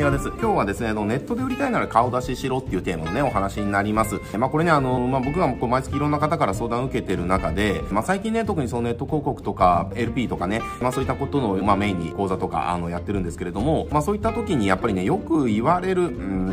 みやです。今日はですね、あの、ネットで売りたいなら顔出ししろっていうテーマのね、お話になります。まあ、これね、あの、まあ、僕がこう毎月いろんな方から相談を受けてる中で、まあ、最近ね、特にそのネット広告とか、LP とかね、まあ、そういったことの、まあ、メインに講座とか、あの、やってるんですけれども、まあ、そういった時にやっぱりね、よく言われる、う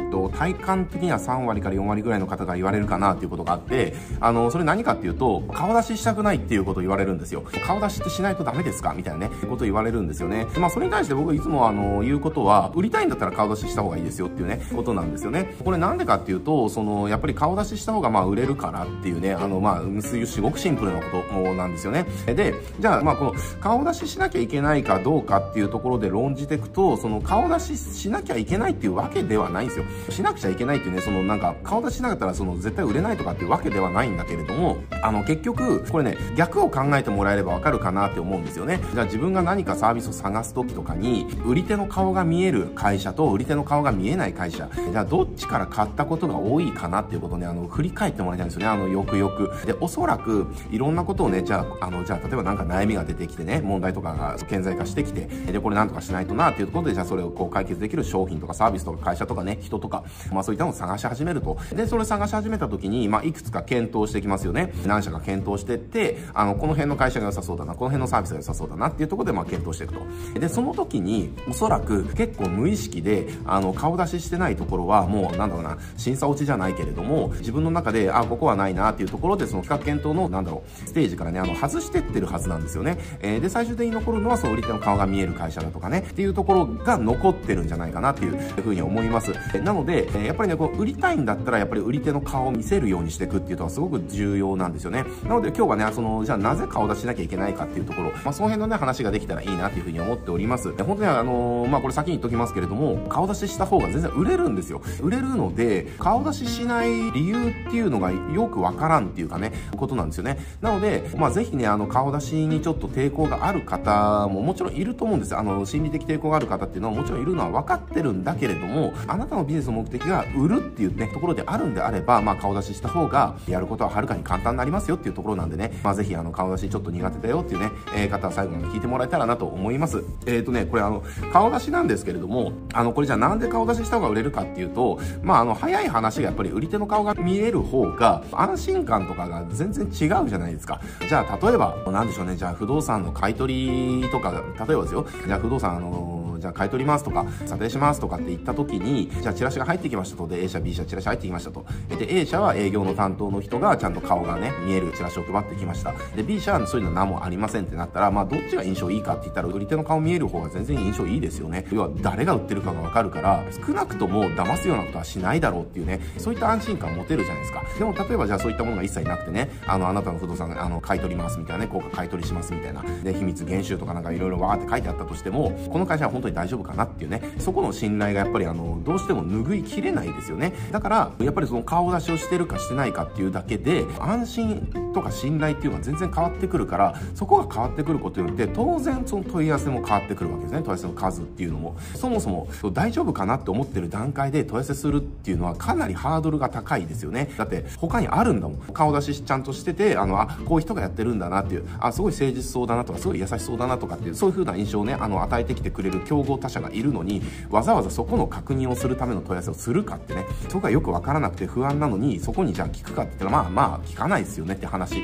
んと、体感的には3割から4割ぐらいの方が言われるかなっていうことがあって、あの、それ何かっていうと、顔出ししたくないっていうことを言われるんですよ。顔出しってしないとダメですか？みたいなね、ことを言われるんですよね。まあ、それに対して僕いつもあの、言うことは、売りたいんだったら顔出しした方がいいですよっていうね、ことなんですよね。これなんでかっていうと、その、やっぱり顔出しした方がまあ売れるからっていうね、あの、まあ、そういうすごくシンプルなことなんですよね。で、じゃあまあこの、顔出ししなきゃいけないかどうかっていうところで論じていくと、その顔出ししなきゃいけないっていうわけではないんですよ。しなくちゃいけないっていうね、そのなんか、顔出ししなかったらその絶対売れないとかっていうわけではないんだけれども、あの、結局、これね、逆を考えてもらえればわかるかなって思うんですよね。じゃあ自分が何かサービスを探す時とかに、売り手の顔が見える会社と売り手の顔が見えない会社、じゃあどっちから買ったことが多いかなっていうことをね、あの、振り返ってもらいたいんですよね、あの、よくよく。で、おそらく、いろんなことをね、じゃあ、あの、じゃあ、例えばなんか悩みが出てきてね、問題とかが顕在化してきて、で、これなんとかしないとなっていうところで、じゃあそれをこう解決できる商品とかサービスとか会社とかね、人とか、まあそういったのを探し始めると。で、それ探し始めた時に、まあいくつか検討してきますよね。何社か検討してって、あの、この辺の会社が良さそうだな、この辺のサービスが良さそうだなっていうところで、まあ検討していくと。で、その時に、おそらく結構無意識で、あの、顔出ししてないところは、もう、なんだろうな、審査落ちじゃないけれども、自分の中で、あ、ここはないなっていうところで、その企画検討の、なんだろう、ステージからね、あの、外してってるはずなんですよね。えー、で、最終的に残るのは、その売り手の顔が見える会社だとかね、っていうところが残ってるんじゃないかなっていうふうに思います。なので、えやっぱりね、こう、売りたいんだったら、やっぱり売り手の顔を見せるようにしていくっていうのはすごく重要なんですよね。なので今日はね、その、じゃあなぜ顔出ししなきゃいけないかっていうところ、まあ、その辺のね、話ができたらいいなっていうふうに思っております。本当にあのー、まあ、これ先に言っときますけれども、顔出しした方が全然売れるんですよ。売れるので、顔出ししない理由っていうのがよくわからんっていうかね、ことなんですよね。なので、まあ、ぜひね、あの、顔出しにちょっと抵抗がある方ももちろんいると思うんです。あの、心理的抵抗がある方っていうのはもちろんいるのは分かってるんだけれども、あなたのビジネスの目的が売るっていうね、ところであるんであれば、まあ、顔出しした方が、やることははるかに簡単になりますよっていうところなんでね、まあ、ぜひ、あの、顔出しちょっと苦手だよっていうね、えー、方は最後まで聞いてもらえたらなと思います。えっ、ー、とね、これあの、顔出しなんですけれども、あの、これじゃあなんで顔出しした方が売れるかっていうと、まあ、あの、早い話がやっぱり売り手の顔が見える方が、安心感とかが全然違うじゃないですか。じゃあ、例えば、なんでしょうね、じゃあ不動産の買い取りとか、例えばですよ、じゃあ不動産あのじゃあ買い取りますとか、査定しますとかって言った時に、じゃあチラシが入ってきましたと。で、A 社、B 社、チラシ入ってきましたと。で、A 社は営業の担当の人がちゃんと顔がね、見えるチラシを配ってきました。で、B 社はそういうの何もありませんってなったら、まあ、どっちが印象いいかって言ったら、売り手の顔見える方が全然印象いいですよね。要は、誰が売ってるかがわかるから、少なくとも騙すようなことはしないだろうっていうね、そういった安心感持てるじゃないですか。でも、例えばじゃあそういったものが一切なくてね、あの、あなたの不動産、あの、買い取りますみたいなね、効果買い取りしますみたいな。で、秘密減収とかなんかいろいろわーって書いてあったとしても、この会社は本当に大丈夫かなっていうね、そこの信頼がやっぱりあの、どうしても拭いきれないですよね。だから、やっぱりその顔出しをしてるかしてないかっていうだけで、安心とか信頼っていうのは全然変わってくるから、そこが変わってくることによって、当然その問い合わせも変わってくるわけですね。問い合わせの数っていうのも。そもそも、大丈夫かなって思ってる段階で問い合わせするっていうのはかなりハードルが高いですよね。だって、他にあるんだもん。顔出しちゃんとしてて、あの、あ、こういう人がやってるんだなっていう、あ、すごい誠実そうだなとか、すごい優しそうだなとかっていう、そういう風な印象をね、あの、与えてきてくれる教競合他社がいるのに、わざわざそこの確認をするための問い合わせをするかってね、そこがよくわからなくて不安なのに、そこにじゃあ聞くかって言ったら、まあまあ聞かないですよねって話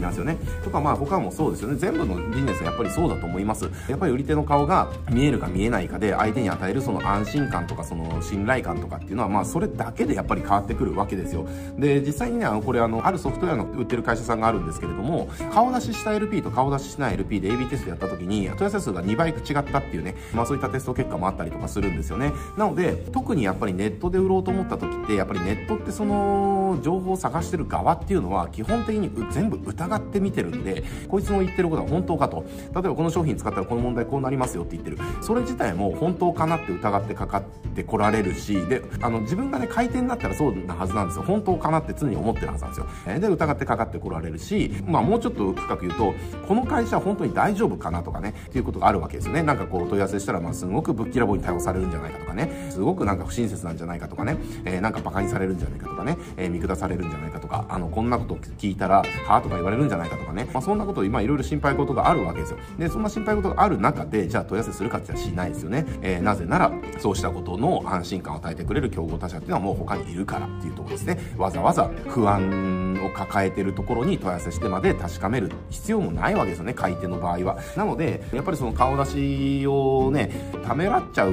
なんですよね。とかまあ他もそうですよね。全部のビジネスはやっぱりそうだと思います。やっぱり売り手の顔が見えるか見えないかで、相手に与えるその安心感とかその信頼感とかっていうのは、まあそれだけでやっぱり変わってくるわけですよ。で、実際にね、これあの、あるソフトウェアの売ってる会社さんがあるんですけれども、顔出しした LP と顔出ししない LP で AB テストやった時に、問い合わせ数が2倍違ったっていうね、まあそういったテスト結果もあったりとかするんですよね。なので、特にやっぱりネットで売ろうと思った時って、やっぱりネットってその、情報を探してる側っていうのは、基本的に全部疑って見てるんで、こいつの言ってることは本当かと。例えばこの商品使ったらこの問題こうなりますよって言ってる。それ自体も本当かなって疑ってかかってこられるし、で、あの、自分がね、回転になったらそうなはずなんですよ。本当かなって常に思ってるはずなんですよ。で、疑ってかかってこられるし、まあもうちょっと深く言うと、この会社は本当に大丈夫かなとかね、っていうことがあるわけですよね。なんかこう問い合わせしたら、ますごくぶっきらぼうに対応されるんじゃないかとかね、すごくなんか不親切なんじゃないかとかね、えー、なんか馬鹿にされるんじゃないかとかね、えー、見下されるんじゃないかとか、あの、こんなこと聞いたら、はぁとか言われるんじゃないかとかね、まあそんなこと今いろいろ心配事があるわけですよ。で、そんな心配事がある中で、じゃあ問い合わせするかって言ったらしないですよね。えー、なぜなら、そうしたことの安心感を与えてくれる競合他社っていうのはもう他にいるからっていうところですね。わざわざ不安を抱えてるところに問い合わせしてまで確かめる必要もないわけですよね、買い手の場合は。なので、やっぱりその顔出しをね、ためらっちゃう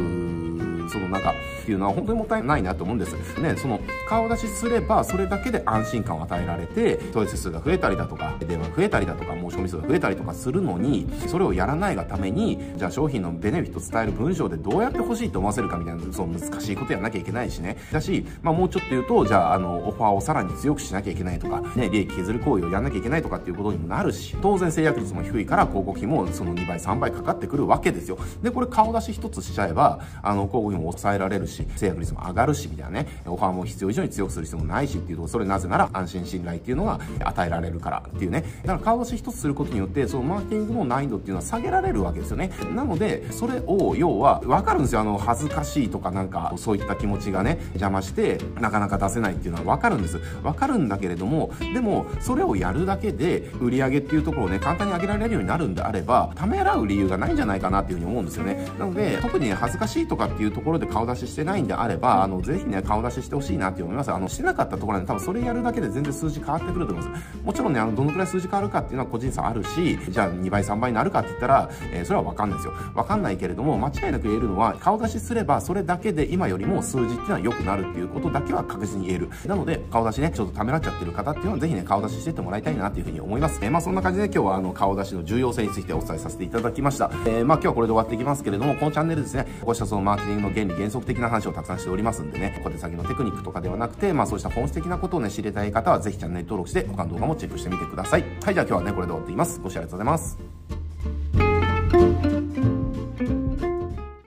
そのなんかっていうのは本当にもったいないなと思うんです。ね、その顔出しすればそれだけで安心感を与えられて、問い合わ数が増えたりだとか、電話増えたりだとか、申し込み数が増えたりとかするのに、それをやらないがために、じゃあ商品のベネフィット伝える文章でどうやって欲しいと思わせるかみたいな、その難しいことやんなきゃいけないしね。だし、まあもうちょっと言うと、じゃああの、オファーをさらに強くしなきゃいけないとか、ね、利益削る行為をやんなきゃいけないとかっていうことにもなるし、当然制約率も低いから広告費もその2倍、3倍かかってくるわけですよ。で、これ顔出し一つしちゃえば、あの、広告費も抑えられるし、し、制約率も上がるし、みたいなね、オファーも必要以上に強くする必要もないしっていうと、それなぜなら安心信頼っていうのが与えられるからっていうね。だから顔出し一つすることによって、そのマーケティングの難易度っていうのは下げられるわけですよね。なので、それを、要は、わかるんですよ。あの、恥ずかしいとかなんか、そういった気持ちがね、邪魔して、なかなか出せないっていうのはわかるんです。わかるんだけれども、でも、それをやるだけで、売り上げっていうところをね、簡単に上げられるようになるんであれば、ためらう理由がないんじゃないかなっていうふうに思うんですよね。なので、特に、恥ずかしいとかっていうところで顔出ししてないんであれば、あの、ぜひね、顔出ししてほしいなって思います。あの、してなかったところで、多分それやるだけで全然数字変わってくると思います。もちろんね、あの、どのくらい数字変わるかっていうのは個人差あるし、じゃあ2倍、3倍になるかって言ったら、えー、それはわかんないですよ。わかんないけれども、間違いなく言えるのは、顔出しすれば、それだけで今よりも数字っていうのは良くなるっていうことだけは確実に言える。なので、顔出しね、ちょっとためらっちゃってる方っていうのは、ぜひね、顔出ししてってもらいたいなっていうふうに思います。えー、まあそんな感じで今日はあの、顔出しの重要性についてお伝えさせていただきました。えー、まあ今日はこれで終わっていきますけれども、このチャンネルですね、こうしたそのマーケティングの原理原則的なな話をたくさんしておりますんでね、小手先のテクニックとかではなくて、まあそうした本質的なことをね、知りたい方はぜひチャンネル登録して他の動画もチェックしてみてください。はい、じゃあ今日はね、これで終わっています。ご視聴ありがとうございます。